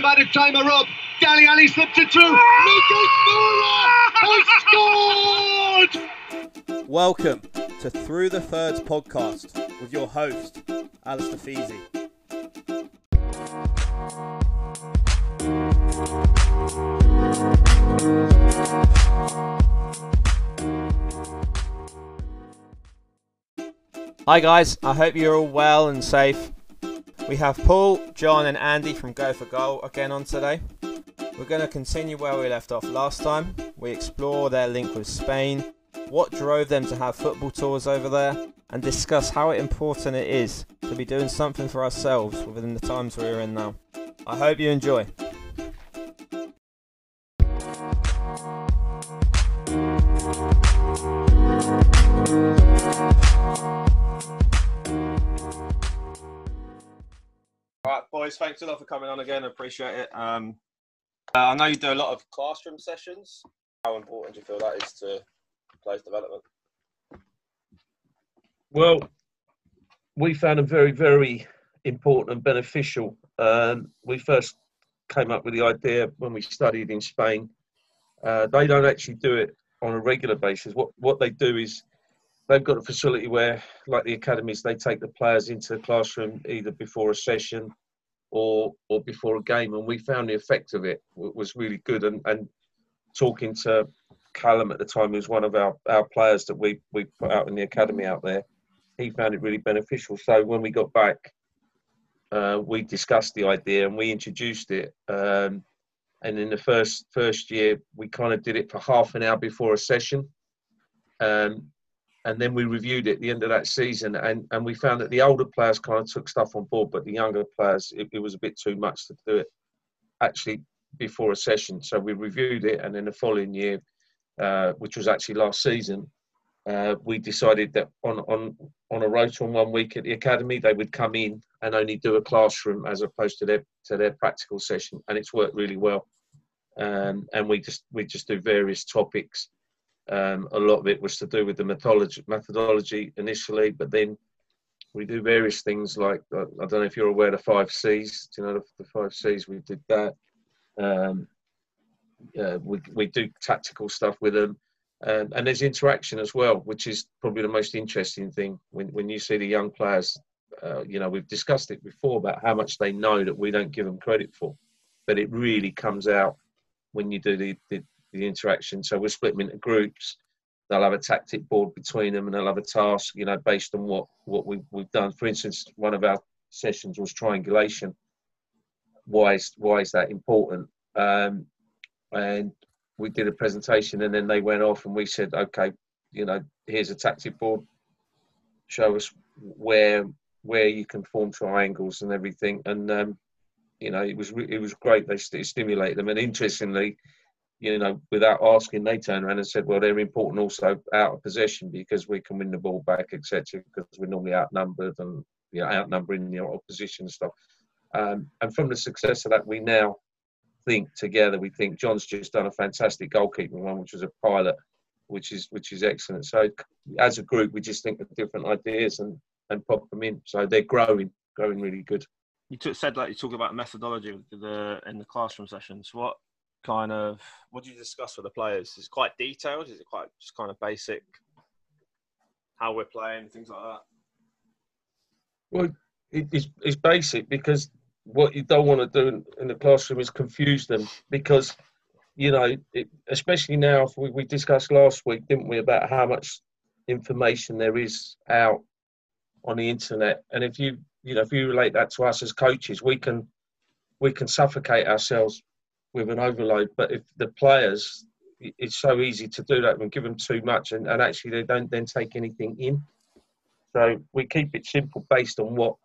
of added time a rub. Dele Alli slipped it through. Lucas Moura has scored! Welcome to Through the Thirds podcast with your host, Alistair Feasy. Hi guys, I hope you're all well and safe. We have Paul, John, and Andy from Go for Goal again on today. We're going to continue where we left off last time. We explore their link with Spain, what drove them to have football tours over there, and discuss how important it is to be doing something for ourselves within the times we're in now. I hope you enjoy. Boys, thanks a lot for coming on again. I appreciate it. Um, uh, I know you do a lot of classroom sessions. How important do you feel that is to players' development? Well, we found them very, very important and beneficial. Um, we first came up with the idea when we studied in Spain. Uh, they don't actually do it on a regular basis. What what they do is they've got a facility where, like the academies, they take the players into the classroom either before a session or or before a game, and we found the effect of it was really good. And, and talking to Callum at the time, who was one of our, our players that we we put out in the academy out there, he found it really beneficial. So when we got back, uh, we discussed the idea and we introduced it. Um, and in the first first year, we kind of did it for half an hour before a session. Um, and then we reviewed it at the end of that season and, and we found that the older players kind of took stuff on board but the younger players it, it was a bit too much to do it actually before a session. So we reviewed it and then the following year uh, which was actually last season uh, we decided that on, on on a rota on one week at the academy they would come in and only do a classroom as opposed to their to their practical session and it's worked really well. Um, and we just we just do various topics um, a lot of it was to do with the methodology, methodology initially, but then we do various things like I don't know if you're aware of the five C's. Do you know the, the five C's? We did that. Um, uh, we we do tactical stuff with them, um, and there's interaction as well, which is probably the most interesting thing when when you see the young players. Uh, you know, we've discussed it before about how much they know that we don't give them credit for, but it really comes out when you do the, the, the interaction. So we're split them into groups. They'll have a tactic board between them, and they'll have a task, you know, based on what what we've we've done. For instance, one of our sessions was triangulation. Why is why is that important? Um, and we did a presentation, and then they went off, and we said, okay, you know, here's a tactic board. Show us where where you can form triangles and everything. And um, you know, it was it was great. They stimulated them, and interestingly, you know, without asking, they turned around and said, well, they're important also out of possession because we can win the ball back, etc. Because we're normally outnumbered and you know, outnumbering the opposition and stuff. Um, and from the success of that, we now think together. We think John's just done a fantastic goalkeeping one, which was a pilot, which is which is excellent. So as a group, we just think of different ideas and and pop them in. So they're growing, growing really good. You said that you talk about methodology the, in the classroom sessions. What kind of what do you discuss with the players? Is it quite detailed? Is it quite just kind of basic? How we're playing, things like that. Well, it's it's basic because what you don't want to do in, in the classroom is confuse them because you know, it, especially now, we, we discussed last week, didn't we, about how much information there is out on the internet, and if you you know if you relate that to us as coaches, we can we can suffocate ourselves with an overload. But if the players, it's so easy to do that and give them too much, and, and actually they don't then take anything in. So we keep it simple based on what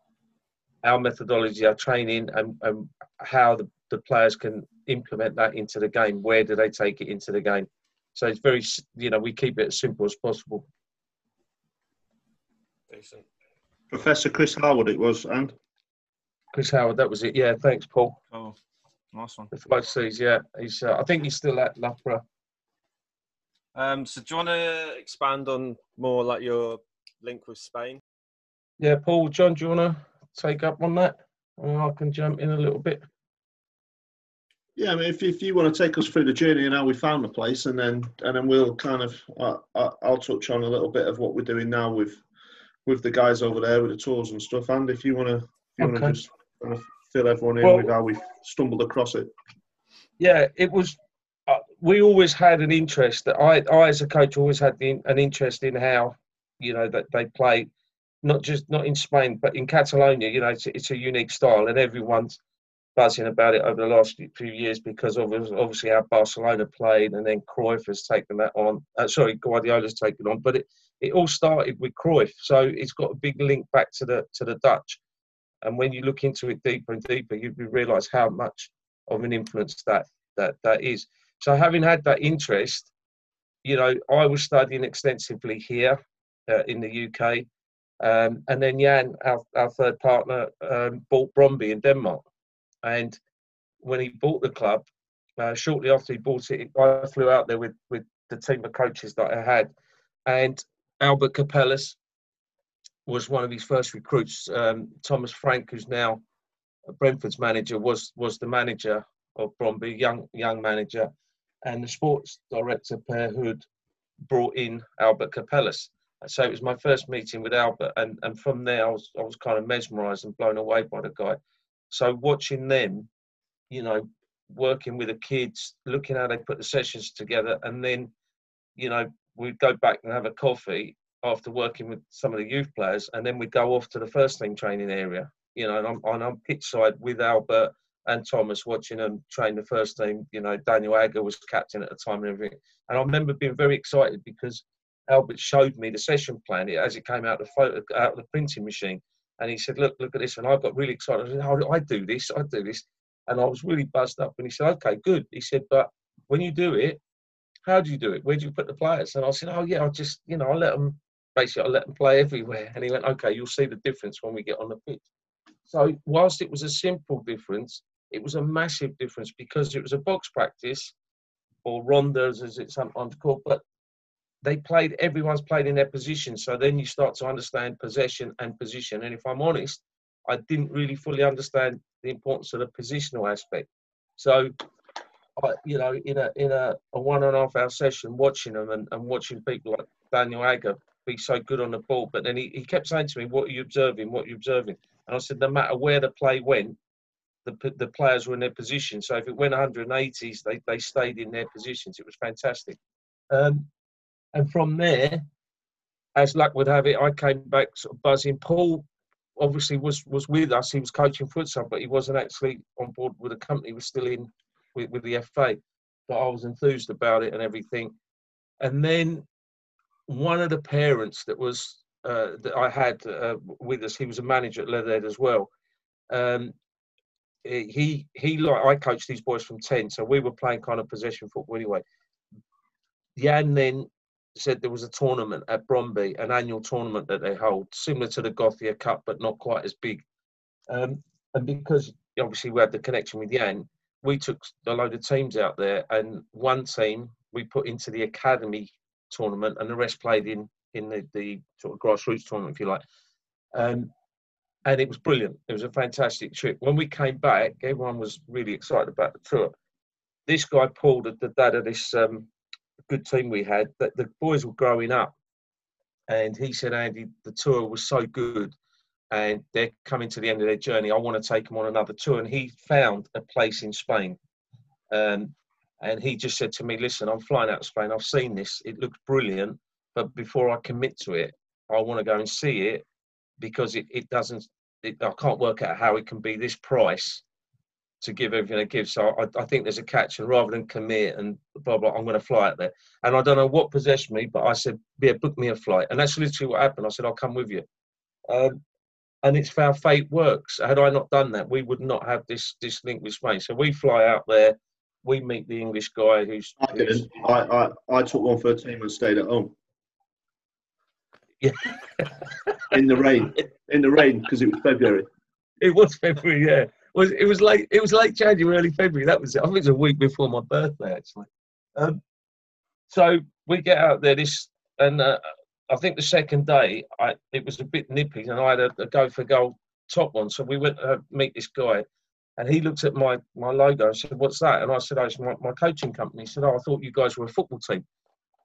our methodology, our training, and, and how the, the players can implement that into the game. Where do they take it into the game? So it's very, you know, we keep it as simple as possible. Decent. Professor Chris Harwood, it was, and Chris Harwood, that was it. Yeah, thanks, Paul. Oh, nice one. The five C's, yeah. He's, uh, I think he's still at Loughborough. Um, so do you want to expand on more like your link with Spain? Yeah, Paul, John, do you want to take up on that? Or I can jump in a little bit. Yeah, I mean, if, if you want to take us through the journey and how we found the place, and then and then we'll kind of uh, uh I'll touch on a little bit of what we're doing now with with the guys over there with the tours and stuff. And if you want to, if you want to just kind of fill everyone in Well- with how we stumbled across it. Yeah, it was. Uh, we always had an interest. That I, I as a coach, always had the, an interest in how, you know, that they play, not just not in Spain, but in Catalonia. You know, it's, it's a unique style, and everyone's buzzing about it over the last few years because of obviously how Barcelona played, and then Cruyff has taken that on. Uh, sorry, Guardiola's taken on, but it, it all started with Cruyff, so it's got a big link back to the to the Dutch. And when you look into it deeper and deeper, you realise how much of an influence that that that is. So having had that interest, you know, I was studying extensively here uh, in the UK, um, and then Jan, our, our third partner, um, bought Brøndby in Denmark, and when he bought the club, uh, shortly after he bought it, I flew out there with with the team of coaches that I had, and Albert Capellas was one of his first recruits. Um, Thomas Frank, who's now Brentford's manager, was was the manager of Brøndby, young young manager, and the sports director Per Rud brought in Albert Capellas. So it was my first meeting with Albert, and, and from there I was I was kind of mesmerised and blown away by the guy. So watching them, you know, working with the kids, looking how they put the sessions together, and then, you know, we'd go back and have a coffee after working with some of the youth players, and then we'd go off to the first team training area. You know, and I'm, and I'm pitch side with Albert and Thomas watching them train the first team. You know, Daniel Agger was captain at the time and everything. And I remember being very excited because Albert showed me the session plan as it came out the photo, out of the printing machine. And he said, "Look, look at this." And I got really excited. I said, "Oh, I do this. I do this." And I was really buzzed up. And he said, "Okay, good." He said, "But when you do it, how do you do it? Where do you put the players?" And I said, "Oh, yeah, I just, you know, I let them basically, I let them play everywhere." And he went, "Okay, you'll see the difference when we get on the pitch." So, whilst it was a simple difference, it was a massive difference because it was a box practice, or rondos as it's sometimes called, but they played, everyone's played in their position. So then you start to understand possession and position. And if I'm honest, I didn't really fully understand the importance of the positional aspect. So, I, you know, in a in a, a one and a half hour session, watching them and, and watching people like Daniel Agger be so good on the ball, but then he, he kept saying to me, "What are you observing? What are you observing?" And I said, "No matter where the play went, the the players were in their position. So if it went 180s, they they stayed in their positions. It was fantastic." Um, and from there, as luck would have it, I came back sort of buzzing. Paul obviously was was with us. He was coaching futsal, but he wasn't actually on board with the company. He was still in with, with the FA. But I was enthused about it and everything. And then one of the parents that was uh, that I had uh, with us, he was a manager at Leatherhead as well. Um, he he like I coached these boys from ten, so we were playing kind of possession football anyway. Jan then said there was a tournament at Brøndby, an annual tournament that they hold, similar to the Gothia Cup, but not quite as big. Um, and because obviously we had the connection with Jan, we took a load of teams out there, and one team we put into the academy tournament, and the rest played in in the, the sort of grassroots tournament, if you like. Um, and it was brilliant. It was a fantastic trip. When we came back, everyone was really excited about the tour. This guy Paul, the, the dad of this um, good team we had, that the boys were growing up, and he said, Andy, the tour was so good, and they're coming to the end of their journey. I want to take them on another tour, and he found a place in Spain. Um, and he just said to me, "Listen, I'm flying out to Spain. I've seen this. It looks brilliant, but before I commit to it, I want to go and see it because it, it doesn't. It, I can't work out how it can be this price to give everything it gives. So I, I think there's a catch, and rather than commit and blah blah, I'm going to fly out there. And I don't know what possessed me, but I said, "Yeah, book me a flight." And that's literally what happened. I said, "I'll come with you." Um, and it's how fate works. Had I not done that, we would not have this this link with Spain. So we fly out there, we meet the English guy who's, I didn't. I, I, I took one for a team and stayed at home. Yeah. in the rain. In the rain because it was February. it was February, yeah. It was it was late it was late January, early February. That was it. I think it was a week before my birthday actually. Um, so we get out there this and uh, I think the second day I it was a bit nippy and I had a, a go for goal top one. So we went to meet this guy And he looked at my, my logo and said, What's that? And I said, Oh, it's my, my coaching company. He said, Oh, I thought you guys were a football team.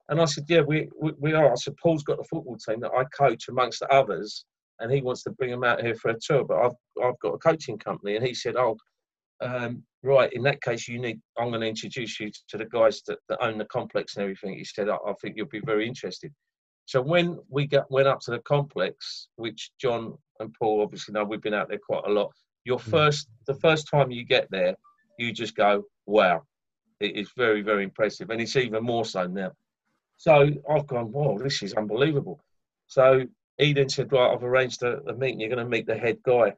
And I said, Yeah, we, we, we are. I said, Paul's got a football team that I coach amongst the others, and he wants to bring them out here for a tour. But I've, I've got a coaching company. And he said, Oh, um, right, in that case, you need, I'm going to introduce you to the guys that, that own the complex and everything. He said, I, I think you'll be very interested. So when we got, went up to the complex, which John and Paul obviously know, we've been out there quite a lot. Your Hmm. first, the first time you get there, you just go, wow, it is very, very impressive, and it's even more so now. So I've gone, wow, this is unbelievable. So eden said, right, I've arranged a, a meeting. You're going to meet the head guy,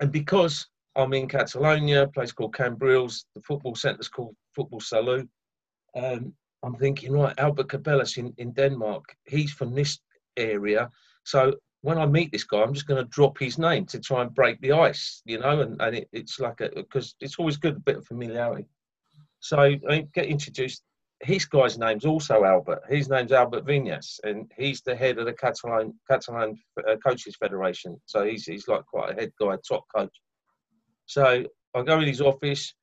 and because I'm in Catalonia, a place called Cambrils, the football centre's called Football Salou. Um, I'm thinking, right, Albert Capellas in, in Denmark, he's from this area. So when I meet this guy, I'm just going to drop his name to try and break the ice, you know, and, and it, it's like a, because it's always good, a bit of familiarity. So I get introduced. His guy's name's also Albert. His name's Albert Vinyas, and he's the head of the Catalan, Catalan uh, Coaches Federation. So he's, he's like quite a head guy, top coach. So I go in his office,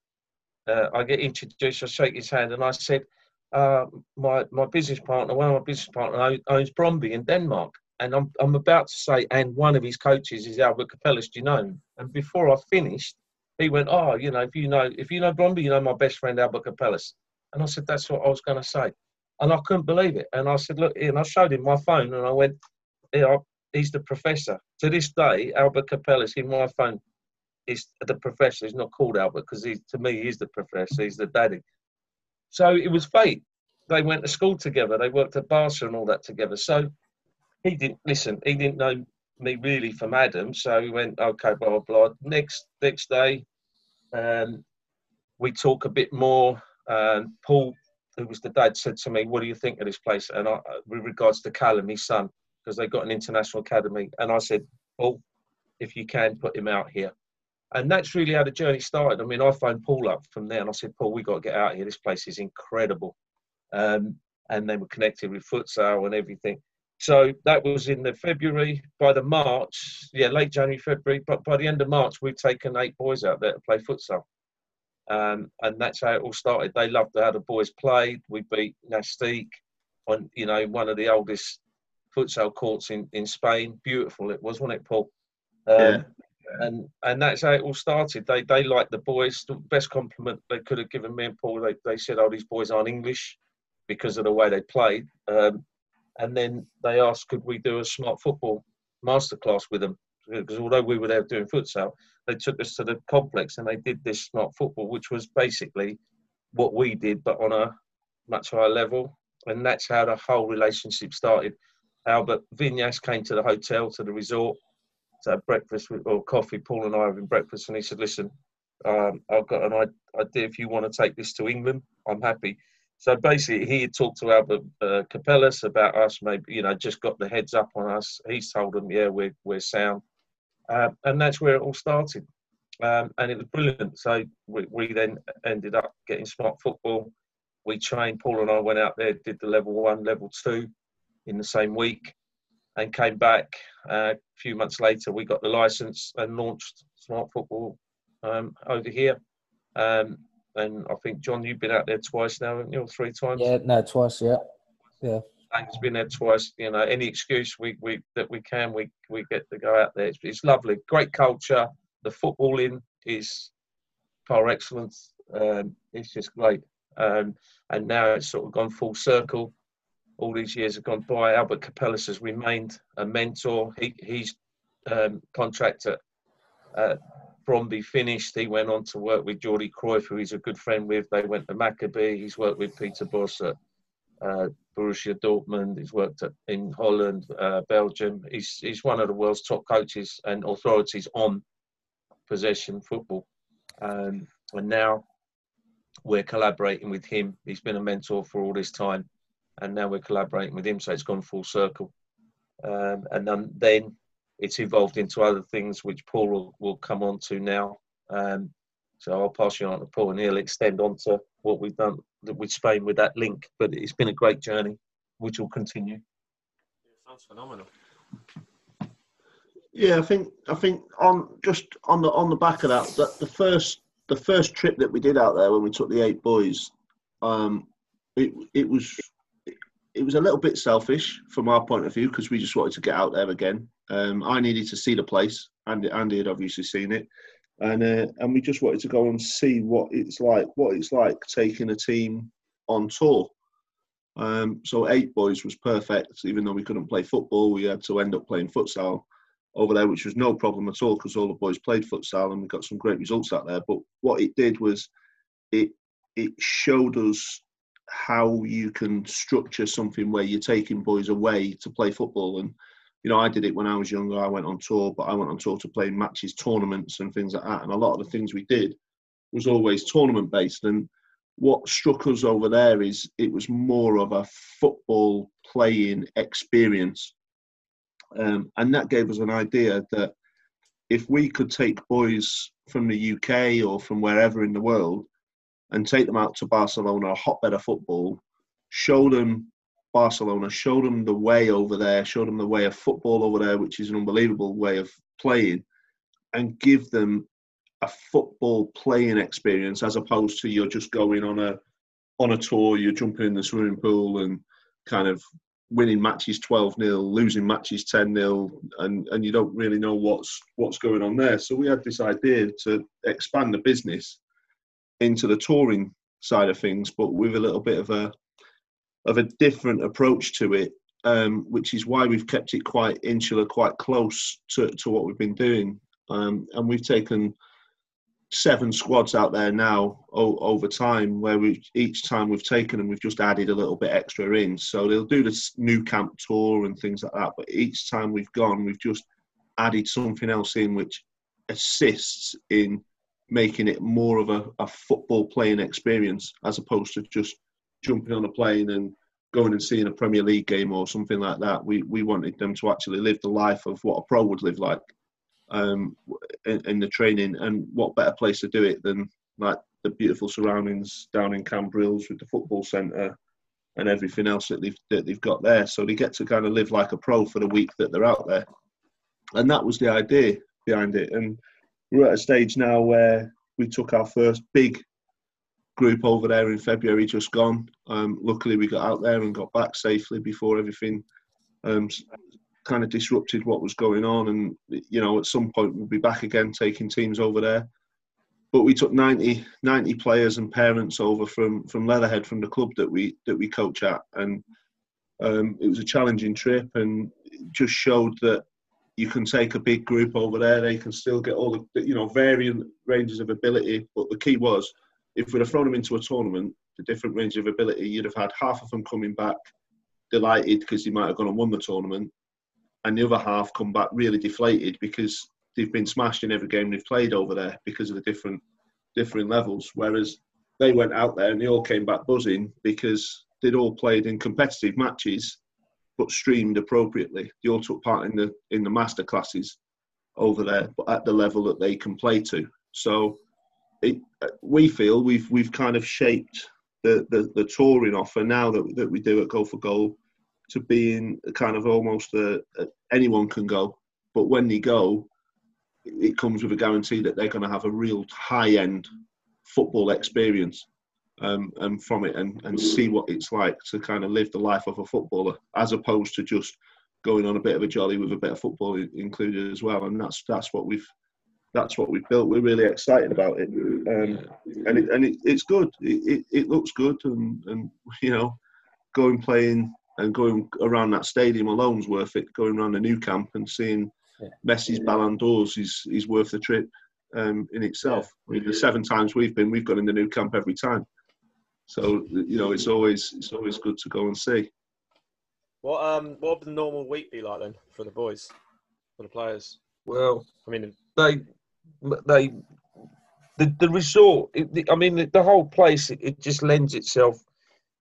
uh, I get introduced, I shake his hand, and I said, uh, my my business partner, one of my business partner owns Brøndby in Denmark, and I'm I'm about to say, and one of his coaches is Albert Capellas, do you know? And before I finished, he went, oh, you know, if you know if you know Brøndby, you know my best friend Albert Capellas, and I said that's what I was going to say, and I couldn't believe it, and I said, look, and I showed him my phone, and I went, yeah, he's the professor. To this day, Albert Capellas in my phone is the professor. He's not called Albert because he, to me, he's the professor. He's the daddy. So it was fate. They went to school together. They worked at Barca and all that together. So he didn't listen. He didn't know me really from Adam. So he went, okay, blah blah blah. Next next day, um, we talk a bit more. Um, Paul, who was the dad, said to me, "What do you think of this place?" And I, with regards to Callum, his son, because they got an international academy, and I said, "Paul, if you can, put him out here." And that's really how the journey started. I mean, I phoned Paul up from there and I said, Paul, we got to get out here. This place is incredible. Um, and they were connected with futsal and everything. So that was in the February. By the March, yeah, late January, February. But by the end of March, we've taken eight boys out there to play futsal. Um, and that's how it all started. They loved how the boys played. We beat Nastic on, you know, one of the oldest futsal courts in, in Spain. Beautiful it was, wasn't it, Paul? Um, Yeah. and and that's how it all started. They they liked the boys. The best compliment they could have given me and Paul. They they said, "Oh, these boys aren't English because of the way they played." Um, and then they asked, "Could we do a smart football masterclass with them?" Because although we were there doing futsal, they took us to the complex and they did this smart football, which was basically what we did, but on a much higher level. And that's how the whole relationship started. Albert Vinyas came to the hotel, to the resort, to have breakfast with, or coffee. Paul and I were having breakfast, and he said, "Listen, um, I've got an idea. If you want to take this to England, I'm happy." So basically, he had talked to Albert uh, Capellas about us. Maybe you know, just got the heads up on us. He's told them, "Yeah, we're we're sound," uh, and that's where it all started. Um, and it was brilliant. So we, we then ended up getting smart football. We trained. Paul and I went out there, did the level one, level two, in the same week and came back uh, a few months later. We got the license and launched Smart Football um, over here. Um, and I think John, you've been out there twice now, haven't you? Or three times. Yeah, no, twice. Yeah, yeah. Hank's been there twice. You know, any excuse we, we that we can, we we get to go out there. It's, it's lovely, great culture. The footballing is par excellence. Um, it's just great. Um, and now it's sort of gone full circle. All these years have gone by. Albert Capellas has remained a mentor. He, he's um, contract at uh, Brøndby finished. He went on to work with Jordi Cruyff, who he's a good friend with. They went to Maccabi. He's worked with Peter Bosz at uh, Borussia Dortmund. He's worked at, in Holland, uh, Belgium. He's he's one of the world's top coaches and authorities on possession football. Um, and now we're collaborating with him. He's been a mentor for all this time, and now we're collaborating with him. So it's gone full circle. Um, and then it's evolved into other things, which Paul will, will come on to now. Um, so I'll pass you on to Paul, and he'll extend on to what we've done with Spain with that link. But it's been a great journey, which will continue. Sounds phenomenal. Yeah, I think I think on just on the on the back of that, that the first the first trip that we did out there when we took the eight boys, um, it it was it was a little bit selfish from our point of view because we just wanted to get out there again. Um, I needed to see the place, and Andy had obviously seen it, and uh, and we just wanted to go and see what it's like, what it's like taking a team on tour. Um, so eight boys was perfect, even though we couldn't play football, we had to end up playing futsal over there, which was no problem at all because all the boys played futsal and we got some great results out there. But what it did was it it showed us how you can structure something where you're taking boys away to play football. And you know, I did it when I was younger. I went on tour, but I went on tour to play matches, tournaments, and things like that. And a lot of the things we did was always tournament based. And what struck us over there is it was more of a football playing experience um, and that gave us an idea that if we could take boys from the UK or from wherever in the world and take them out to Barcelona, a hotbed of football, show them Barcelona, showed them the way over there, showed them the way of football over there, which is an unbelievable way of playing, and give them a football playing experience as opposed to you're just going on a on a tour, you're jumping in the swimming pool and kind of winning matches 12 0 losing matches 10 0 and and you don't really know what's what's going on there. So we had this idea to expand the business into the touring side of things but with a little bit of a of a different approach to it um, which is why we've kept it quite insular quite close to, to what we've been doing. Um, and we've taken seven squads out there now o- over time where we each time we've taken them we've just added a little bit extra in. So they'll do this Nou Camp tour and things like that but each time we've gone we've just added something else in which assists in making it more of a, a football playing experience as opposed to just jumping on a plane and going and seeing a Premier League game or something like that. We we wanted them to actually live the life of what a pro would live like um, in, in, the training. And what better place to do it than like the beautiful surroundings down in Cambrils with the football centre and everything else that they've that they've got there. So they get to kind of live like a pro for the week that they're out there. And that was the idea behind it. And we're at a stage now where we took our first big group over there in February just gone. Um, luckily, we got out there and got back safely before everything um, kind of disrupted what was going on. And you know, at some point we'll be back again taking teams over there. But we took 90, 90 players and parents over from from Leatherhead from the club that we that we coach at, and um, it was a challenging trip and just showed that you can take a big group over there. They can still get all the you know varying ranges of ability. But the key was if we'd have thrown them into a tournament, the different range of ability, you'd have had half of them coming back delighted because they might have gone and won the tournament, and the other half come back really deflated because they've been smashed in every game they've played over there because of the different different levels. Whereas they went out there and they all came back buzzing because they'd all played in competitive matches, but streamed appropriately. They all took part in the in the master classes over there, but at the level that they can play to. So it, we feel we've we've kind of shaped the, the, the touring offer now that, that we do at Goal for Goal to being kind of almost a, a, anyone can go, but when they go, it comes with a guarantee that they're going to have a real high end football experience um, and from it and, and see what it's like to kind of live the life of a footballer as opposed to just going on a bit of a jolly with a bit of football included as well and that's that's what we've that's what we've built we're really excited about it um, and it, and it, it's good it, it, it looks good and and you know going playing and going around that stadium alone is worth it. Going around the Nou Camp and seeing yeah. Messi's Ballon d'Ors is is worth the trip um, in itself. I mean, the seven times we've been, we've gone in the Nou Camp every time. So you know, it's always it's always good to go and see. What um what would the normal week be like then for the boys, for the players? Well, I mean, they they the the resort. I mean, the, the whole place it, it just lends itself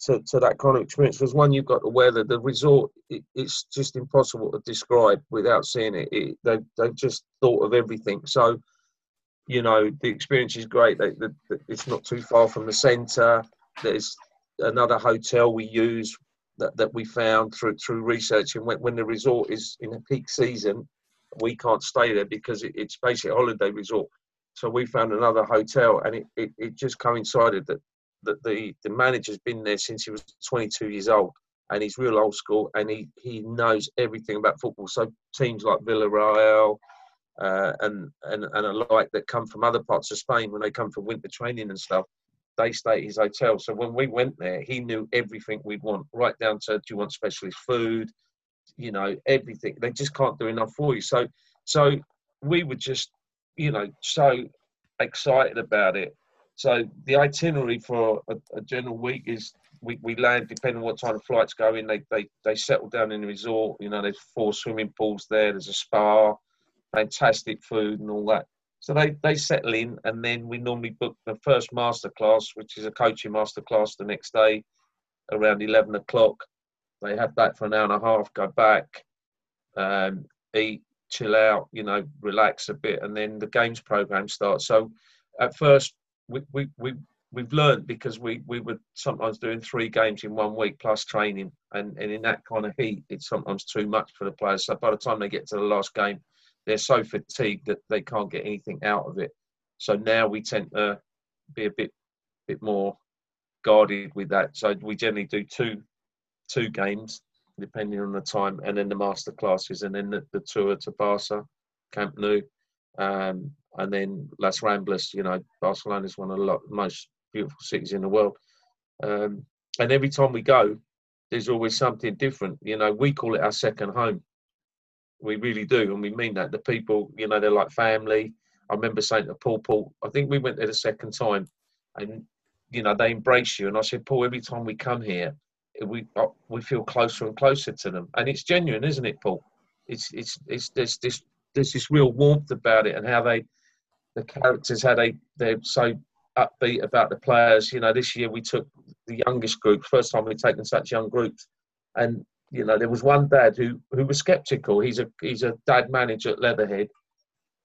to, to that kind of experience. Because one you've got the weather the resort it, it's just impossible to describe without seeing it, it they, they've just thought of everything. So you know the experience is great. They, the, the, it's not too far from the centre. There's another hotel we use that, that we found through through research. And when, when the resort is in a peak season we can't stay there because it, it's basically a holiday resort. So we found another hotel, and it, it, it just coincided that, that the, the manager's been there since he was 22 years old, and he's real old school, and he, he knows everything about football. So teams like Villarreal uh, and, and, and a like that come from other parts of Spain, when they come for winter training and stuff, they stay at his hotel. So when we went there, he knew everything we'd want, right down to do you want specialist food, you know, everything. They just can't do enough for you. So so we were just, you know, so excited about it. So the itinerary for a, a general week is we, we land depending on what time the flights go in. They, they they settle down in the resort. You know, there's four swimming pools there. There's a spa, fantastic food and all that. So they, they settle in, and then we normally book the first masterclass, which is a coaching masterclass the next day around 11 o'clock. They have that for an hour and a half, go back, um, eat, chill out, you know, relax a bit, and then the games program starts. So at first, we, we, we, we've learned because we, we were sometimes doing three games in one week plus training, and, and in that kind of heat, it's sometimes too much for the players. So by the time they get to the last game, they're so fatigued that they can't get anything out of it. So now we tend to be a bit bit more guarded with that. So we generally do two two games depending on the time, and then the master classes, and then the, the tour to Barca, Camp Nou, um, and then Las Ramblas. You know, Barcelona is one of the most beautiful cities in the world, um, and every time we go, there's always something different. You know, we call it our second home we really do, and we mean that. The people, you know, they're like family. I remember saying to Paul, Paul, I think we went there the second time, and you know, they embrace you. And I said, Paul, every time we come here, we uh, we feel closer and closer to them, and it's genuine, isn't it, Paul? It's it's it's there's this there's this real warmth about it, and how they the characters, how they they're so upbeat about the players. You know, this year we took the youngest group, first time we've taken such young groups, and you know, there was one dad who who was sceptical. He's a he's a dad manager at Leatherhead,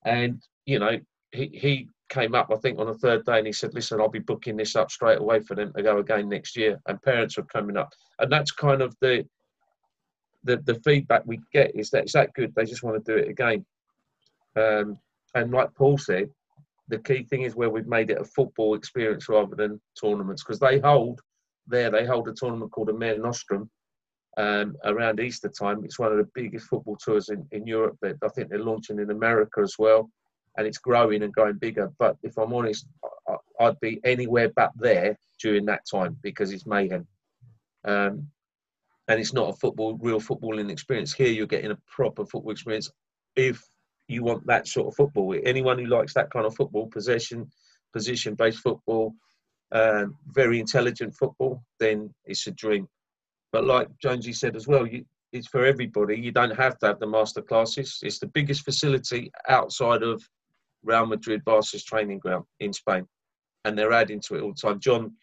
and you know, he he came up I think on the third day and he said, "Listen, I'll be booking this up straight away for them to go again next year." And parents were coming up, and that's kind of the the the feedback we get is that it's that good. They just want to do it again. Um, and like Paul said, the key thing is where we've made it a football experience rather than tournaments because they hold there they hold a tournament called a Mare Nostrum um, around Easter time. It's one of the biggest football tours in, in Europe. That I think they're launching in America as well, and it's growing and growing bigger. But if I'm honest, I, would be anywhere but there during that time because it's mayhem. Um, and it's not a football, real footballing experience. Here, you're getting a proper football experience. If you want that sort of football, anyone who likes that kind of football, possession, position-based football, um, very intelligent football, then it's a dream. But like Jonesy said as well, you, it's for everybody. You don't have to have the master classes. It's the biggest facility outside of Real Madrid Barca's training ground in Spain, and they're adding to it all the time. John,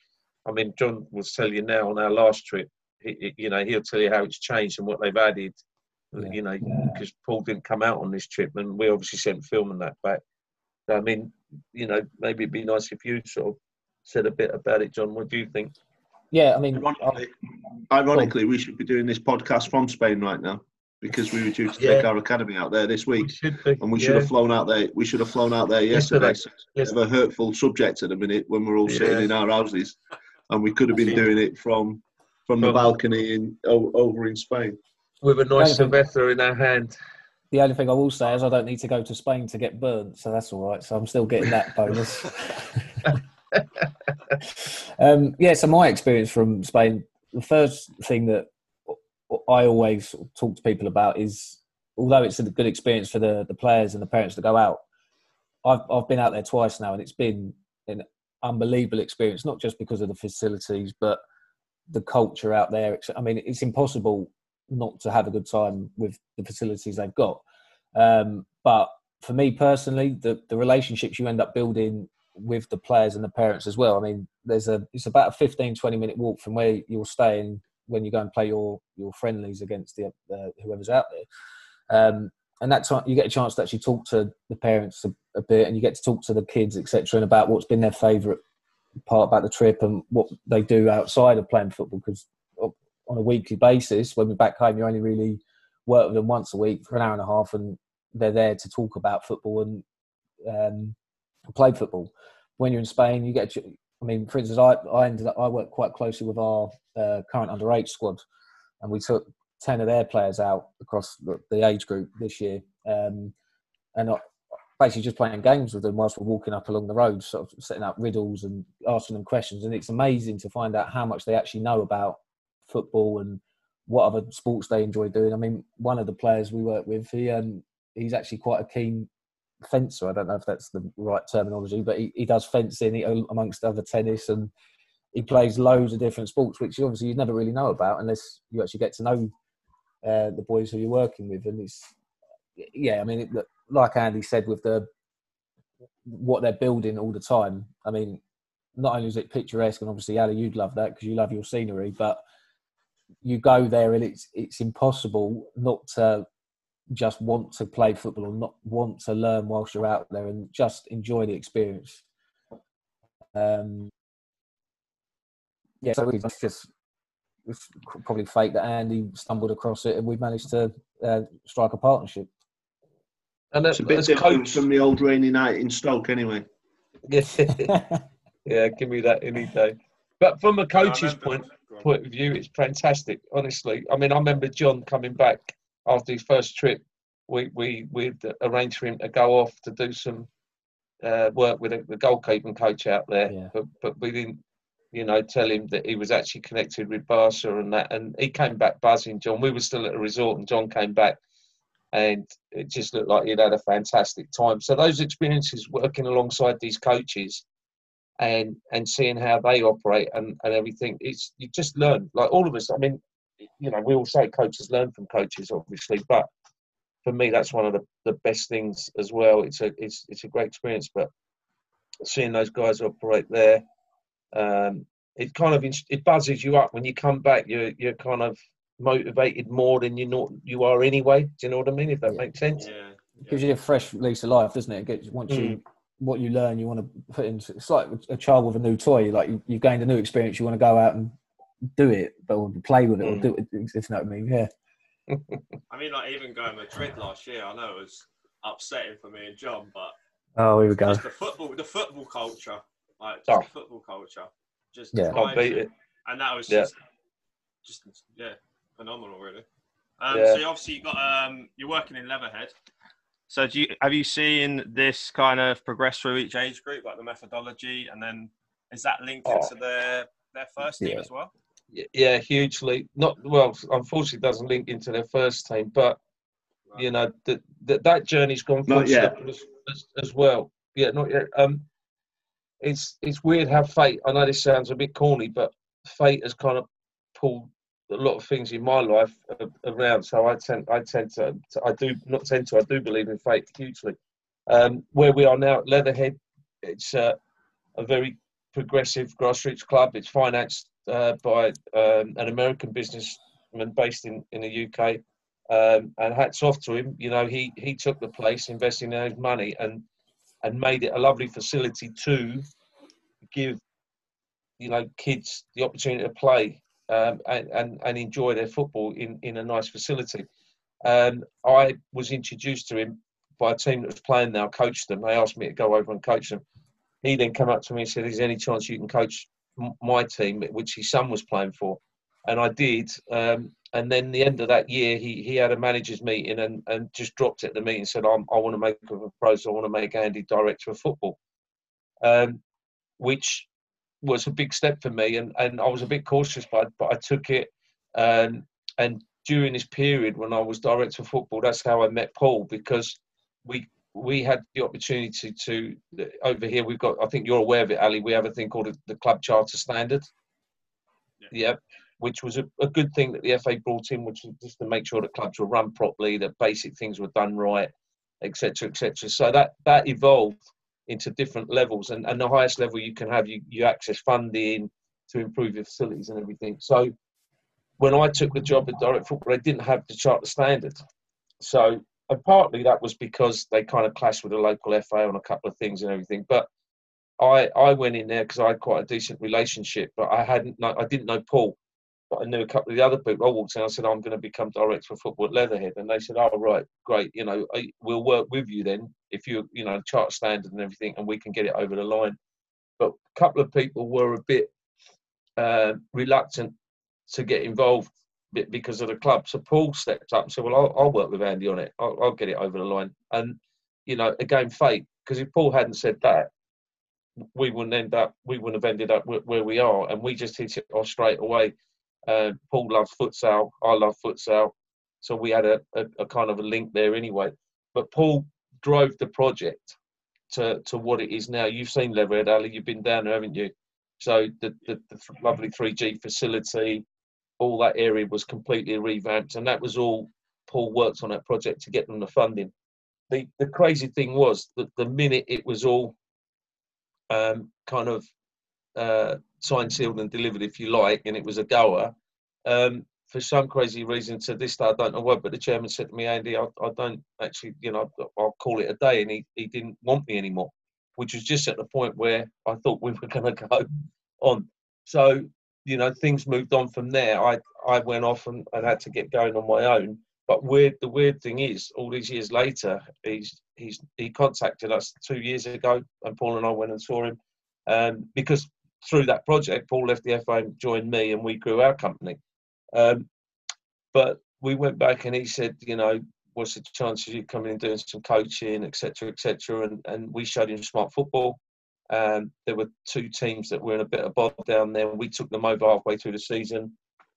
I mean, John will tell you now on our last trip. He, he, you know, he'll tell you how it's changed and what they've added. Yeah. You know, because yeah. Paul didn't come out on this trip, and we obviously sent film and that back. I mean, you know, maybe it'd be nice if you sort of said a bit about it, John. What do you think? Yeah, I mean, ironically, uh, ironically, we should be doing this podcast from Spain right now because we were due to yeah. take our academy out there this week, we and we yeah. should have flown out there. We should have flown out there yesterday. yesterday. It's a hurtful subject at the minute when we're all yeah. sitting in our houses, and we could have been doing it from from the balcony in over in Spain with a nice Cerveza in our hand. The only thing I will say is I don't need to go to Spain to get burnt, so that's all right. So I'm still getting that bonus. um, yeah, so my experience from Spain, the first thing that I always talk to people about is, although it's a good experience for the, the players and the parents to go out, I've, I've been out there twice now and it's been an unbelievable experience, not just because of the facilities, but the culture out there. I mean, it's impossible not to have a good time with the facilities they've got. Um, but for me personally, the, the relationships you end up building with the players and the parents as well. I mean, there's a it's about a 15, 20 minute walk from where you're staying when you go and play your your friendlies against the whoever's out there. Um, and that time you get a chance to actually talk to the parents a, a bit, and you get to talk to the kids, etc., and about what's been their favourite part about the trip and what they do outside of playing football. Because on a weekly basis, when we're back home, you only really work with them once a week for an hour and a half, and they're there to talk about football and um, play football. When you're in Spain, you get. I mean, for instance, I I ended up I work quite closely with our uh, current underage squad, and we took ten of their players out across the, the age group this year, um, and basically just playing games with them whilst we're walking up along the road, sort of setting up riddles and asking them questions. And it's amazing to find out how much they actually know about football and what other sports they enjoy doing. I mean, one of the players we work with, he um, he's actually quite a keen fencer. I don't know if that's the right terminology, but he, he does fencing he, amongst other tennis and he plays loads of different sports, which obviously you never really know about unless you actually get to know uh, the boys who you're working with. And it's, yeah, I mean, it, like Andy said, with the what they're building all the time. I mean, not only is it picturesque, and obviously Ali, you'd love that because you love your scenery, but you go there and it's it's impossible not to just want to play football or not want to learn whilst you're out there and just enjoy the experience. Um, yeah, so it's just it's probably fate that Andy stumbled across it and we managed to uh, strike a partnership. And it's a bit different coach, from the old rainy night in Stoke, anyway. Yeah, yeah, give me that any day. But from a coach's point point of view, it's fantastic. Honestly, I mean, I remember John coming back after his first trip. We we we arranged for him to go off to do some uh, work with the goalkeeping coach out there, yeah. but but we didn't, you know, tell him that he was actually connected with Barca and that. And he came back buzzing. John, we were still at a resort, and John came back and it just looked like he'd had a fantastic time. So those experiences working alongside these coaches and and seeing how they operate and, and everything, it's you just learn. Like all of us, I mean, you know, we all say coaches learn from coaches, obviously, but for me, that's one of the, the best things as well. It's a it's it's a great experience, but seeing those guys operate there, um, it kind of it buzzes you up when you come back. You're you're kind of motivated more than you know you are anyway. Do you know what I mean? If that yeah. makes sense. Yeah. It gives you a fresh lease of life, doesn't it? it gets, once mm. you what you learn, you want to put into. It's like a child with a new toy. Like you, have gained a new experience, you want to go out and do it, but or play with it, mm. or do it. If you know what I mean? Yeah. I mean, like even going Madrid last year, I know it was upsetting for me and John, but oh, here we go. the football, the football culture, like oh. football culture, just yeah, can't beat it. And that was just, yeah. just yeah, phenomenal, really. Um, yeah. So obviously you got um, you're working in Leatherhead. So do you have you seen this kind of progress through each age group, like the methodology, and then is that linked oh. into their their first team yeah. as well? Yeah, hugely. Not well, unfortunately, doesn't link into their first team, but you know that that that journey's gone yet. As, as, as, well. Yeah, not yet. Um, it's it's weird how fate. I know this sounds a bit corny, but fate has kind of pulled a lot of things in my life around. So I tend, I tend to, to I do not tend to, I do believe in fate hugely. Um, where we are now at Leatherhead, it's uh, a very progressive grassroots club. It's financed uh, by um, an American businessman based in, in the UK. Um, and hats off to him. You know, he, he took the place, investing in his money, and and made it a lovely facility to give you know kids the opportunity to play um, and, and, and enjoy their football in, in a nice facility. Um, I was introduced to him by a team that was playing there. I coached them. They asked me to go over and coach them. He then came up to me and said, "Is there any chance you can coach my team, which his son was playing for?" And I did. Um, and then the end of that year, he, he had a managers meeting and, and just dropped it at the meeting and said, i want to make a proposal. I want to make Andy director of football." Um, which was a big step for me, and, and I was a bit cautious, but but I took it. And and during this period when I was director of football, that's how I met Paul because we we had the opportunity to, over here. We've got I think you're aware of it, Ali. We have a thing called the Club Charter Standard. Yeah. yeah which was a, a, good thing that the FA brought in, which was just to make sure that clubs were run properly, that basic things were done right, etc., etc. So that that evolved into different levels. And, and the highest level you can have, you, you access funding to improve your facilities and everything. So when I took the job at Direct Football, they didn't have the charter standard. So, and partly that was because they kind of clashed with the local FA on a couple of things and everything. But I, I went in there because I had quite a decent relationship, but I hadn't, I didn't know Paul. but I knew a couple of the other people. I walked in, I said, I'm going to become director of football at Leatherhead. And they said, oh, right, great. You know, we'll work with you then if you, you know, chart standard and everything, and we can get it over the line. But a couple of people were a bit uh, reluctant to get involved because of the club. So Paul stepped up and said, well, I'll, I'll work with Andy on it. I'll, I'll, get it over the line. And, you know, again, fate, because if Paul hadn't said that, we wouldn't end up, we wouldn't have ended up where we are. And we just hit it off straight away uh, Paul loves futsal. I love futsal. So we had a, a, a, kind of a link there anyway. But Paul drove the project to, to what it is now. You've seen Leatherhead, Ali. You've been down there, haven't you? So the, the, the lovely 3G facility, all that area was completely revamped. And that was all Paul worked on that project to get them the funding. The, the crazy thing was that the minute it was all um, kind of uh, signed, sealed, and delivered, if you like, and it was a goer. Um, for some crazy reason, to this day, I don't know what, but the chairman said to me, Andy, I, I don't actually, you know, I'll call it a day, and he, he didn't want me anymore, which was just at the point where I thought we were going to go on. So, you know, things moved on from there. I I went off and, and had to get going on my own. But weird, the weird thing is, all these years later, he's he's he contacted us two years ago, and Paul and I went and saw him, um, because through that project, Paul left the FA and joined me, and we grew our company. Um, but we went back, and he said, you know, what's the chances of you coming and doing some coaching, etc., etc. And and we showed him smart football. Um, there were two teams that were in a bit of bother down there. We took them over halfway through the season,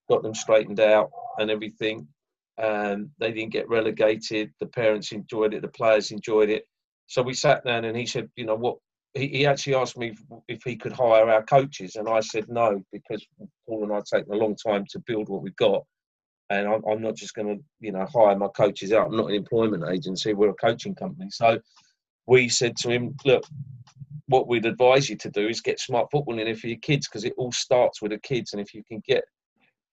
got them straightened out and everything. Um, they didn't get relegated. The parents enjoyed it. The players enjoyed it. So we sat down and he said, you know, what he, he actually asked me if, if, he could hire our coaches, and I said no because Paul and I taken a long time to build what we've got, and I'm, I'm not just going to you know hire my coaches out. I'm not an employment agency; we're a coaching company. So we said to him, look, what we'd advise you to do is get smart football in there for your kids because it all starts with the kids, and if you can get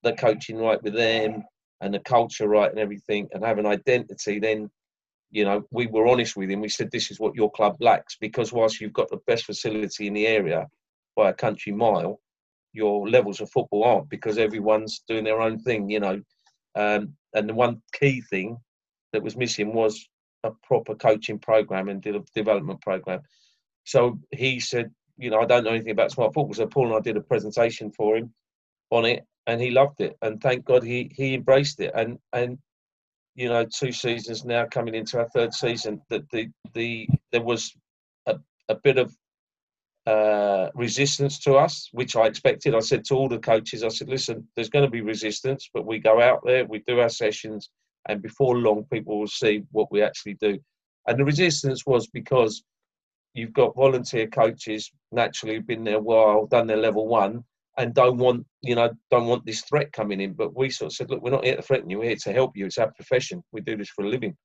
the coaching right with them and the culture right and everything, and have an identity, then you know, we were honest with him. We said, this is what your club lacks because whilst you've got the best facility in the area by a country mile, your levels of football aren't because everyone's doing their own thing, you know. Um, and the one key thing that was missing was a proper coaching program and development program. So he said, you know, I don't know anything about smart football. So Paul and I did a presentation for him on it, and he loved it. And thank God he he embraced it. And and you know, two seasons now coming into our third season, that the the there was a, a bit of uh, resistance to us, which I expected. I said to all the coaches, I said, listen, there's going to be resistance, but we go out there, we do our sessions, and before long, people will see what we actually do. And the resistance was because you've got volunteer coaches naturally been there a while, done their level one, and don't want you know don't want this threat coming in. But we sort of said, look, we're not here to threaten you. We're here to help you. It's our profession. We do this for a living.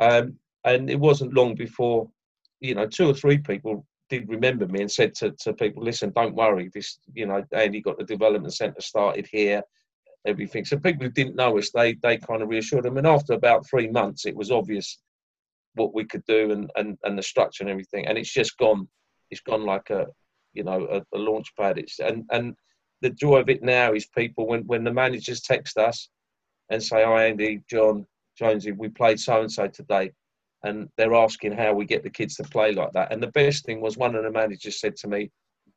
Um, and it wasn't long before you know two or three people did remember me and said to, to people, listen, don't worry. This you know Andy got the development centre started here. Everything. So people who didn't know us, they they kind of reassured them. And after about three months, it was obvious what we could do and, and, and the structure and everything. And it's just gone. It's gone like a you know a, a launch pad. It's and and the joy of it now is people when when the managers text us and say, "Hi Andy, John, Jonesy, we played so and so today," and they're asking how we get the kids to play like that. And the best thing was one of the managers said to me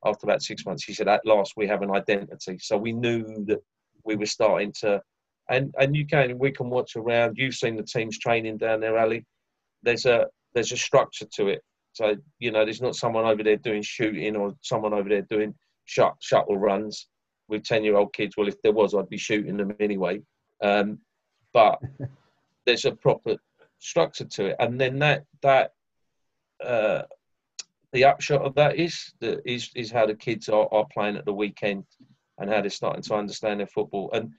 after about six months, he said, "At last, we have an identity." So we knew that we were starting to. And, and you can we can watch around. You've seen the teams training down there, Ali. There's a there's a structure to it. So you know, there's not someone over there doing shooting or someone over there doing shut, shuttle runs with ten year old kids. Well, if there was, I'd be shooting them anyway. Um, but there's a proper structure to it, and then that that uh, the upshot of that is that is is how the kids are, are playing at the weekend and how they're starting to understand their football. And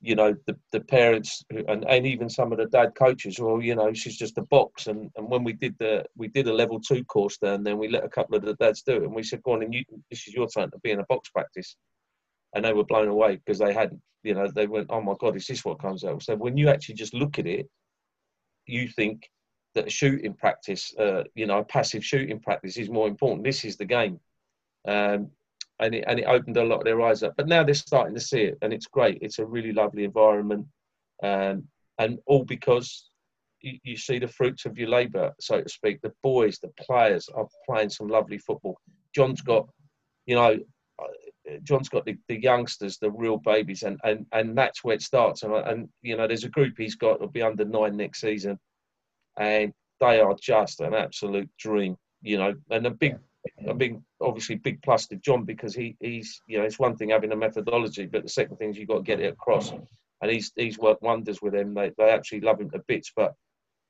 you know the, the parents and, and even some of the dad coaches well you know she's just a box. And, and when we did the we did a level two course there and then we let a couple of the dads do it and we said go on and you this is your turn to be in a box practice. And they were blown away because they hadn't you know they went oh my god is this what comes out? So when you actually just look at it you think that a shooting practice uh, you know a passive shooting practice is more important. This is the game. Um, and it and it opened a lot of their eyes up. But now they're starting to see it, and it's great. It's a really lovely environment, um, and all because you, you see the fruits of your labour, so to speak. The boys, the players are playing some lovely football. John's got, you know, uh, John's got the, the youngsters, the real babies, and, and, and that's where it starts. And, and you know, there's a group he's got will be under nine next season, and they are just an absolute dream. You know, and a big, a big, obviously big plus to John because he he's you know it's one thing having a methodology, but the second thing is you've got to get it across, and he's he's worked wonders with them. They they actually love him to bits, but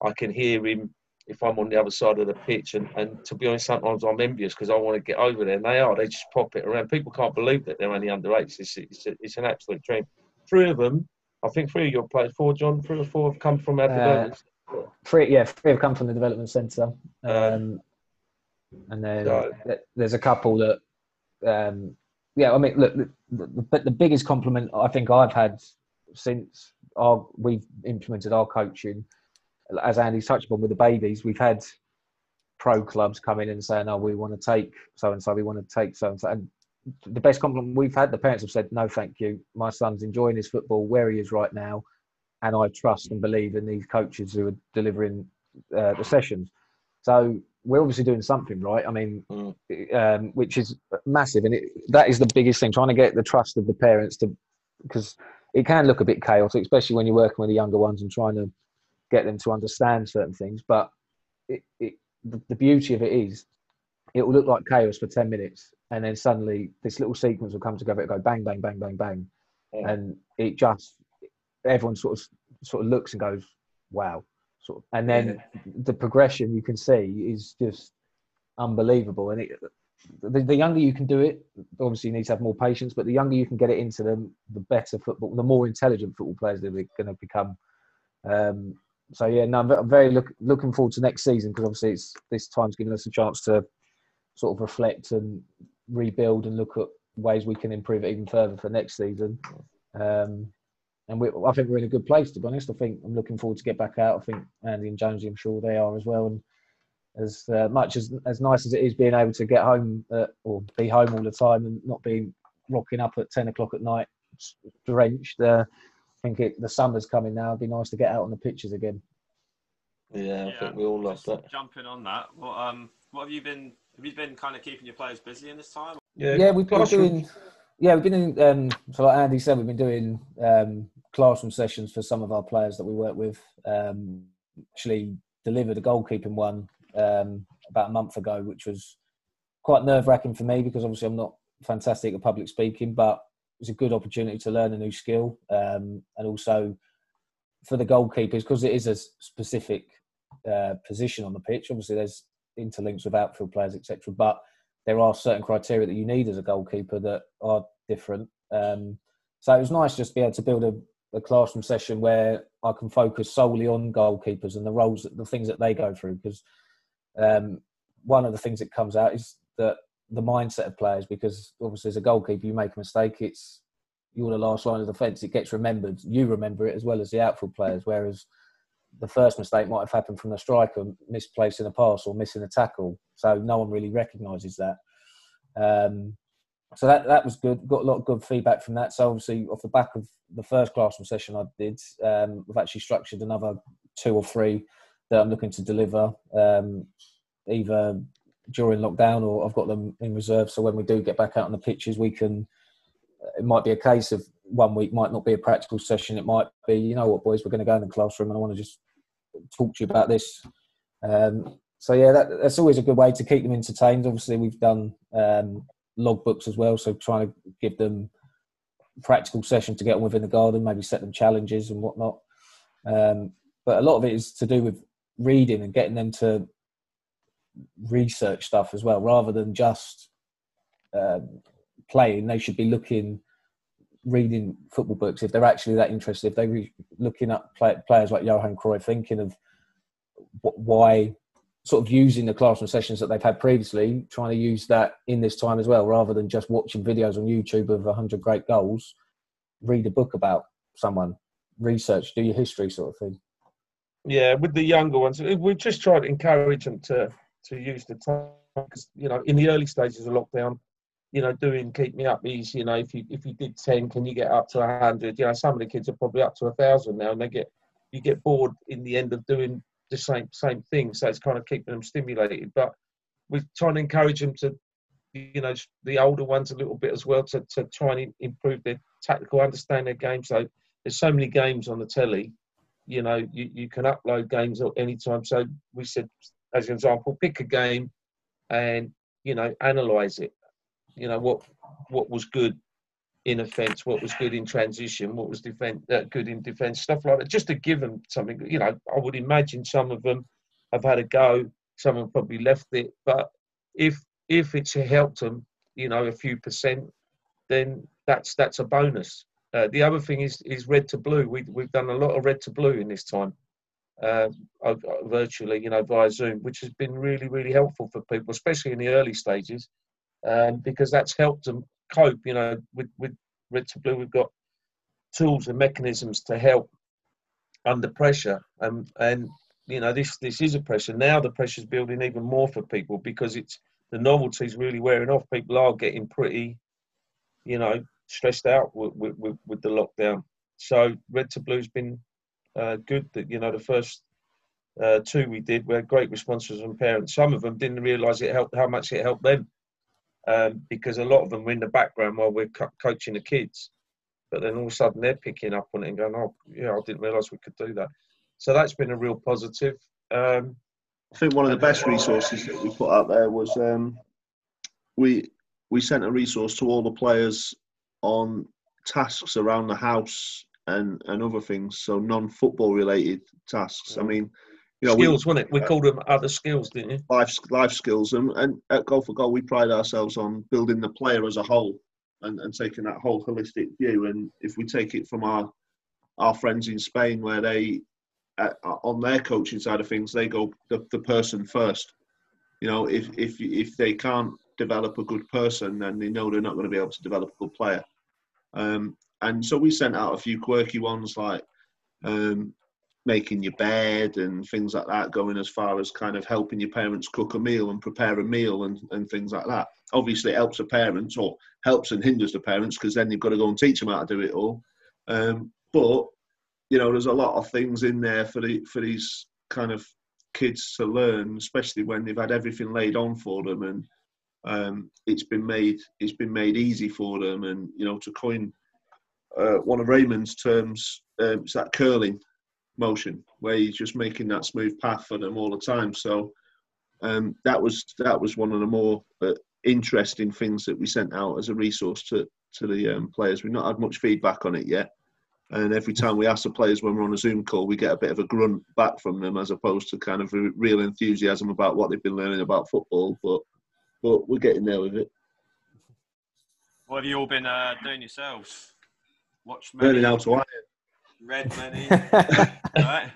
I can hear him if I'm on the other side of the pitch. And, and to be honest, sometimes I'm envious because I want to get over there. And they are. They just pop it around. People can't believe that they're only under eights. It's, it's, it's an absolute dream. Three of them, I think three of your players, four, John, three or four have come from our development. Uh, three, yeah, three have come from the development centre. Um, and then so, there's a couple that, um, yeah, I mean, look, but the, the biggest compliment I think I've had since our, we've implemented our coaching as Andy's touched upon with the babies, we've had pro clubs come in and saying, "Oh, we want to take so and so, we want to take so and so." And the best compliment we've had, the parents have said, "No, thank you. My son's enjoying his football where he is right now, and I trust and believe in these coaches who are delivering uh, the sessions." So we're obviously doing something right. I mean, mm. um, which is massive, and it, that is the biggest thing: trying to get the trust of the parents to, because it can look a bit chaotic, especially when you're working with the younger ones and trying to get them to understand certain things. But it, it, the, the beauty of it is, it will look like chaos for 10 minutes. And then suddenly this little sequence will come together. It go bang, bang, bang, bang, bang. Yeah. And it just, everyone sort of, sort of looks and goes, wow. Sort of, and then the progression you can see is just unbelievable. And it, the, the, younger you can do it, obviously you need to have more patience, but the younger you can get it into them, the better football, the more intelligent football players they're going to become. Um, so yeah, no, I'm very look, looking forward to next season because obviously it's this time's giving us a chance to sort of reflect and rebuild and look at ways we can improve it even further for next season. Um, and we, I think we're in a good place to be honest. I think I'm looking forward to get back out. I think Andy and Jonesy, I'm sure they are as well. And as uh, much as as nice as it is being able to get home uh, or be home all the time and not being rocking up at ten o'clock at night drenched. Uh, I think it, the summer's coming now. It'd be nice to get out on the pitches again. Yeah, I yeah, think we all love that. Jumping on that, what um, what have you been? Have you been kind of keeping your players busy in this time? Yeah, yeah, we've been doing. Yeah, we've been in. Um, so, like Andy said, we've been doing um, classroom sessions for some of our players that we work with. Um, actually, delivered a goalkeeping one um, about a month ago, which was quite nerve wracking for me because obviously I'm not fantastic at public speaking, but was a good opportunity to learn a new skill, um, and also for the goalkeepers because it is a specific uh, position on the pitch. Obviously, there's interlinks with outfield players, etc. But there are certain criteria that you need as a goalkeeper that are different. Um, so it was nice just to be able to build a, a, classroom session where I can focus solely on goalkeepers and the roles, that, the things that they go through. Because um, one of the things that comes out is that the mindset of players because obviously as a goalkeeper you make a mistake it's you're the last line of defence it gets remembered you remember it as well as the outfield players whereas the first mistake might have happened from the striker misplacing a pass or missing a tackle so no one really recognises that um, so that that was good got a lot of good feedback from that so obviously off the back of the first classroom session I did um, we've actually structured another two or three that I'm looking to deliver um, either during lockdown, or I've got them in reserve. So when we do get back out on the pitches, we can. It might be a case of one week might not be a practical session. It might be, you know what, boys, we're going to go in the classroom, and I want to just talk to you about this. Um, so yeah, that, that's always a good way to keep them entertained. Obviously, we've done um, logbooks as well, so trying to give them practical session to get on within the garden, maybe set them challenges and whatnot. Um, but a lot of it is to do with reading and getting them to research stuff as well, rather than just um, playing. They should be looking, reading football books if they're actually that interested. If they're re- looking at play, players like Johan Cruyff, thinking of why, sort of using the classroom sessions that they've had previously, trying to use that in this time as well, rather than just watching videos on YouTube of 100 great goals. Read a book about someone, research, do your history sort of thing. Yeah, with the younger ones, we just tried to encourage them to to use the time because you know in the early stages of lockdown, you know, doing keep me up is, you know, if you if you did ten, can you get up to hundred? You know, some of the kids are probably up to a thousand now, and they get you get bored in the end of doing the same same thing. So it's kind of keeping them stimulated. But we're trying to encourage them to, you know, the older ones a little bit as well to to try and improve their tactical understanding of game. So there's so many games on the telly. You know, you, you can upload games at any time. So we said, as an example, pick a game and you know analyze it you know what what was good in offence, what was good in transition, what was defense uh, good in defence, stuff like that, just to give them something. You know, I would imagine some of them have had a go, some have probably left it, but if if it's helped them, you know, a few percent, then that's that's a bonus. Uh, the other thing is is red to blue. We we've done a lot of red to blue in this time, uh, virtually, you know, via Zoom, which has been really really helpful for people, especially in the early stages um, because that's helped them cope. You know, with with Red to Blue, we've got tools and mechanisms to help under pressure, and and you know this this is a pressure. Now the pressure's building even more for people because it's the novelty's really wearing off. People are getting pretty, you know, stressed out with with, with the lockdown. So Red to Blue's been uh, good. That you know the first uh, two we did were great responses from parents. Some of them didn't realise it helped how much it helped them um, because a lot of them were in the background while we're co- coaching the kids. But then all of a sudden they're picking up on it and going, oh, yeah, I didn't realise we could do that. So that's been a real positive. Um, I think one of the best resources that we put out there was um, we we sent a resource to all the players on tasks around the house and and other things, so non-football related tasks. I mm. mean, you know, skills, we, wasn't it? We uh, called them other skills, didn't you? Life life skills, and, and at Go for Goal, we pride ourselves on building the player as a whole and, and taking that whole holistic view. And if we take it from our our friends in Spain, where they uh, on their coaching side of things, they go the, the person first. You know, if if if they can't develop a good person, then they know they're not going to be able to develop a good player. Um, and so we sent out a few quirky ones like um, making your bed and things like that, going as far as kind of helping your parents cook a meal and prepare a meal and, and things like that. Obviously, it helps the parents or helps and hinders the parents because then you've got to go and teach them how to do it all. Um, but you know, there's a lot of things in there for the for these kind of kids to learn, especially when they've had everything laid on for them and um, it's been made it's been made easy for them. And you know, to coin uh, one of Raymond's terms, um, it's that curling motion where he's just making that smooth path for them all the time. So um, that was that was one of the more uh, interesting things that we sent out as a resource to to the um, players. We've not had much feedback on it yet, and every time we ask the players when we're on a Zoom call, we get a bit of a grunt back from them as opposed to kind of real enthusiasm about what they've been learning about football. But but we're getting there with it. What have you all been uh, doing yourselves? Watch learning how to iron. Red many. right.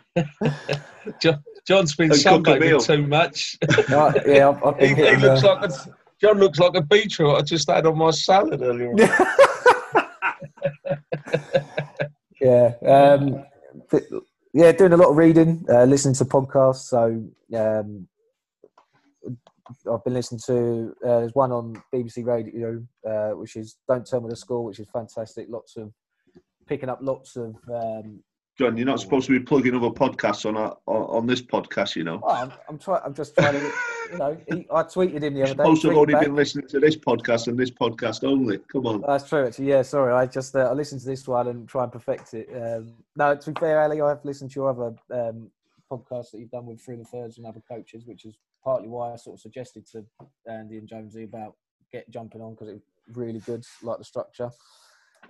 John, John's been sunbathing too much. No, yeah, I've, I've he, he looks like a, John looks like a beetroot I just had on my salad earlier. yeah, um, yeah, doing a lot of reading, uh, listening to podcasts. So um, I've been listening to. Uh, there's one on BBC Radio, uh, which is "Don't Tell Me the Score," which is fantastic. Lots of picking up lots of. Um, John, you're not supposed to be plugging other podcasts on our, on, this podcast, you know. Oh, I'm, I'm trying. I'm just trying to. You know, he, I tweeted him the other day. Supposed to have only back. been listening to this podcast and this podcast only. Come on. That's true. Actually, yeah. Sorry, I just uh, I listened to this one and try and perfect it. Um, no, to be fair, Ali, I have listened to your other um, podcasts that you've done with through the thirds and other coaches, which is partly why I sort of suggested to Andy and Jonesy about get jumping on because it's really good, like the structure.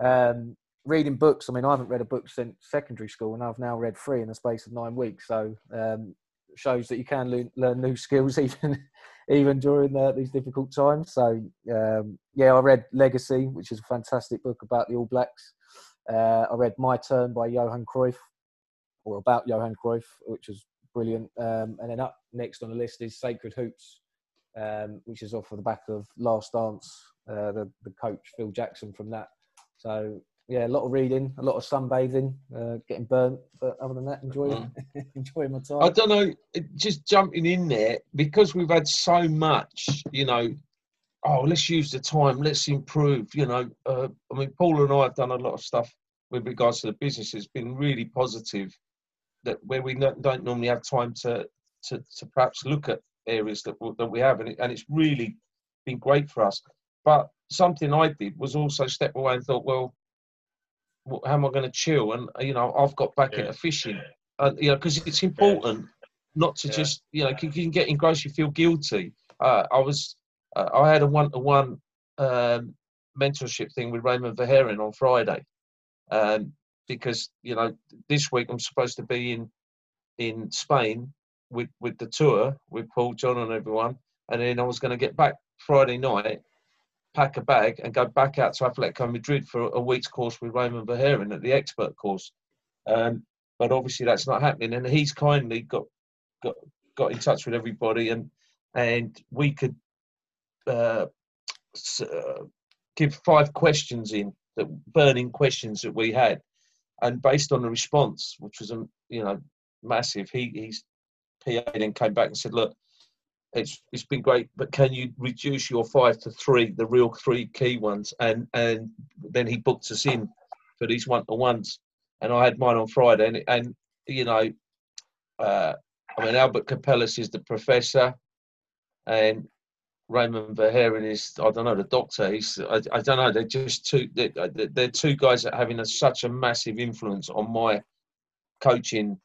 Um, reading books. I mean, I haven't read a book since secondary school, and I've now read three in the space of nine weeks. So um, shows that you can learn, learn new skills even even during the, these difficult times. So um, yeah, I read Legacy, which is a fantastic book about the All Blacks. Uh, I read My Turn by Johan Cruyff, or about Johan Cruyff, which was brilliant. Um, and then up next on the list is Sacred Hoops, um, which is off of the back of Last Dance. Uh, the, the coach Phil Jackson from that. So yeah, a lot of reading, a lot of sunbathing, uh, getting burnt. But other than that, enjoying mm. enjoying my time. I don't know, just jumping in there because we've had so much. You know, oh, let's use the time, let's improve. You know, uh, I mean, Paul and I have done a lot of stuff with regards to the business. It's been really positive that where we don't normally have time to to, to perhaps look at areas that that we have, and, it, and it's really been great for us. But something I did was also step away and thought, well, how am I going to chill? And you know, I've got back yeah. into fishing, you know, because it's important not to yeah. just you know, you can get engrossed, you feel guilty. Uh, I was, uh, I had a one-to-one um, mentorship thing with Raymond Verheijen on Friday, um, because you know this week I'm supposed to be in in Spain with with the tour with Paul, John, and everyone, and then I was going to get back Friday night, pack a bag, and go back out to Atletico Madrid for a week's course with Raymond Verheijen at the expert course. Um, but obviously that's not happening, and he's kindly got got got in touch with everybody, and and we could uh, uh, give five questions in that burning questions that we had, and based on the response, which was um, you know massive, he he's PA then came back and said, look, it's it's been great, but can you reduce your five to three, the real three key ones? And and then he booked us in for these one to ones, and I had mine on Friday, and and you know, uh, I mean Albert Capellas is the professor, and Raymond Verheijen is I don't know the doctor. He's I, I don't know. They're just two. They're, they're two guys that are having a, such a massive influence on my coaching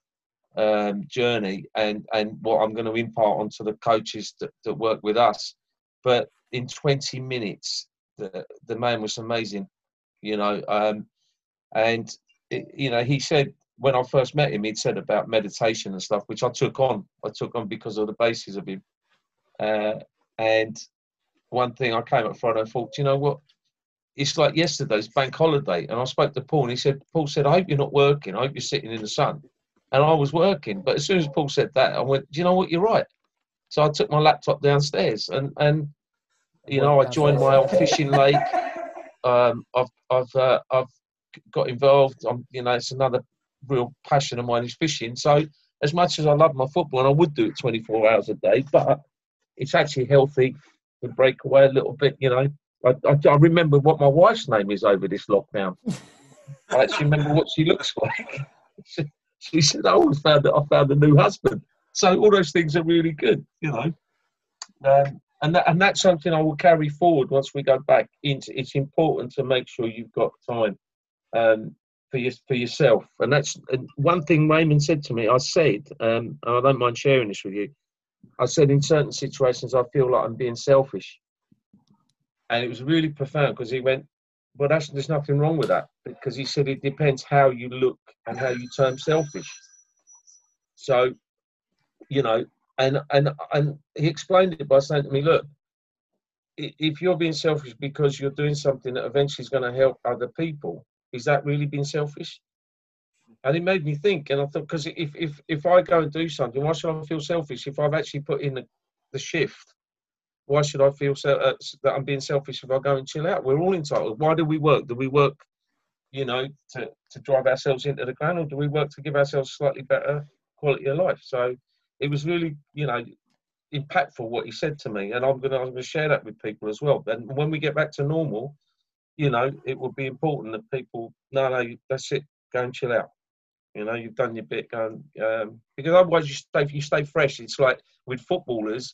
um, journey and and what I'm going to impart onto the coaches that, that work with us. But in 20 minutes, the the man was amazing, you know. Um, and it, you know, he said when I first met him, he'd said about meditation and stuff, which I took on. I took on because of the basis of him. Uh, and one thing I came up Friday, I thought, you know what? It's like yesterday's bank holiday, and I spoke to Paul, and he said, Paul said, I hope you're not working. I hope you're sitting in the sun and I was working. But as soon as Paul said that, I went, "Do you know what? You're right." So I took my laptop downstairs, and and you know, I joined my old fishing lake. Um, I've I've uh, I've got involved. I'm, you know, it's another real passion of mine is fishing. So as much as I love my football, and I would do it 24 hours a day, but it's actually healthy to break away a little bit. You know, I, I, I remember what my wife's name is over this lockdown. I actually remember what she looks like. She said, I found that I found a new husband. So all those things are really good, you know. Um, and that, and that's something I will carry forward once we go back into. It's important to make sure you've got time um, for your, for yourself, and that's and one thing Raymond said to me. I said, um, I don't mind sharing this with you. I said in certain situations I feel like I'm being selfish, and it was really profound because he went, but that's, there's nothing wrong with that because he said it depends how you look and how you term selfish. So, you know, and and and he explained it by saying to me, look, if you're being selfish because you're doing something that eventually is going to help other people, is that really being selfish? And it made me think, and I thought, because if if if I go and do something, why should I feel selfish if I've actually put in the, the shift why should I feel so, uh, that I'm being selfish if I go and chill out? We're all entitled. Why do we work? Do we work, you know, to, to drive ourselves into the ground, or do we work to give ourselves slightly better quality of life? So it was really, you know, impactful what he said to me, and I'm gonna I'm gonna share that with people as well. And when we get back to normal, you know, it would be important that people, no, no, that's it, go and chill out. You know, you've done your bit, go and, um, because otherwise you stay you stay fresh. It's like with footballers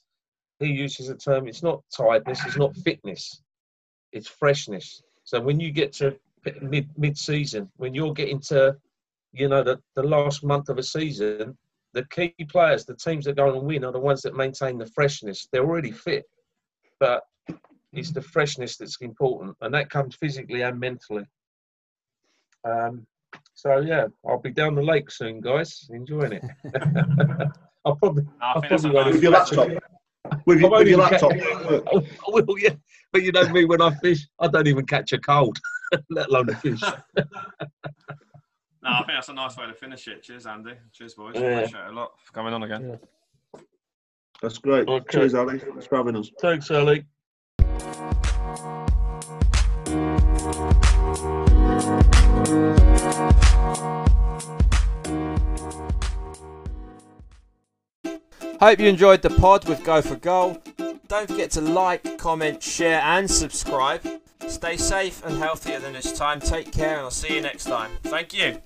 he uses a term, it's not tiredness, it's not fitness, it's freshness. So when you get to mid mid season, when you're getting to, you know, the, the last month of a season, the key players, the teams that go and win are the ones that maintain the freshness. They're already fit, but it's the freshness that's important, and that comes physically and mentally. Um, so yeah, I'll be down the lake soon, guys. Enjoying it. I'll probably, I'll probably with your laptop with, your, with your laptop. I will, yeah. But you know me, when I fish, I don't even catch a cold, let alone a fish. no, I think that's a nice way to finish it. Cheers, Andy. Cheers, boys. Yeah. Appreciate it a lot for coming on again. Yeah. That's great. Okay. Cheers, Ali. Thanks for having us. Thanks, Ali. Hope you enjoyed the pod with Go for Goal. Don't forget to like, comment, share, and subscribe. Stay safe and healthier than this time. Take care, and I'll see you next time. Thank you.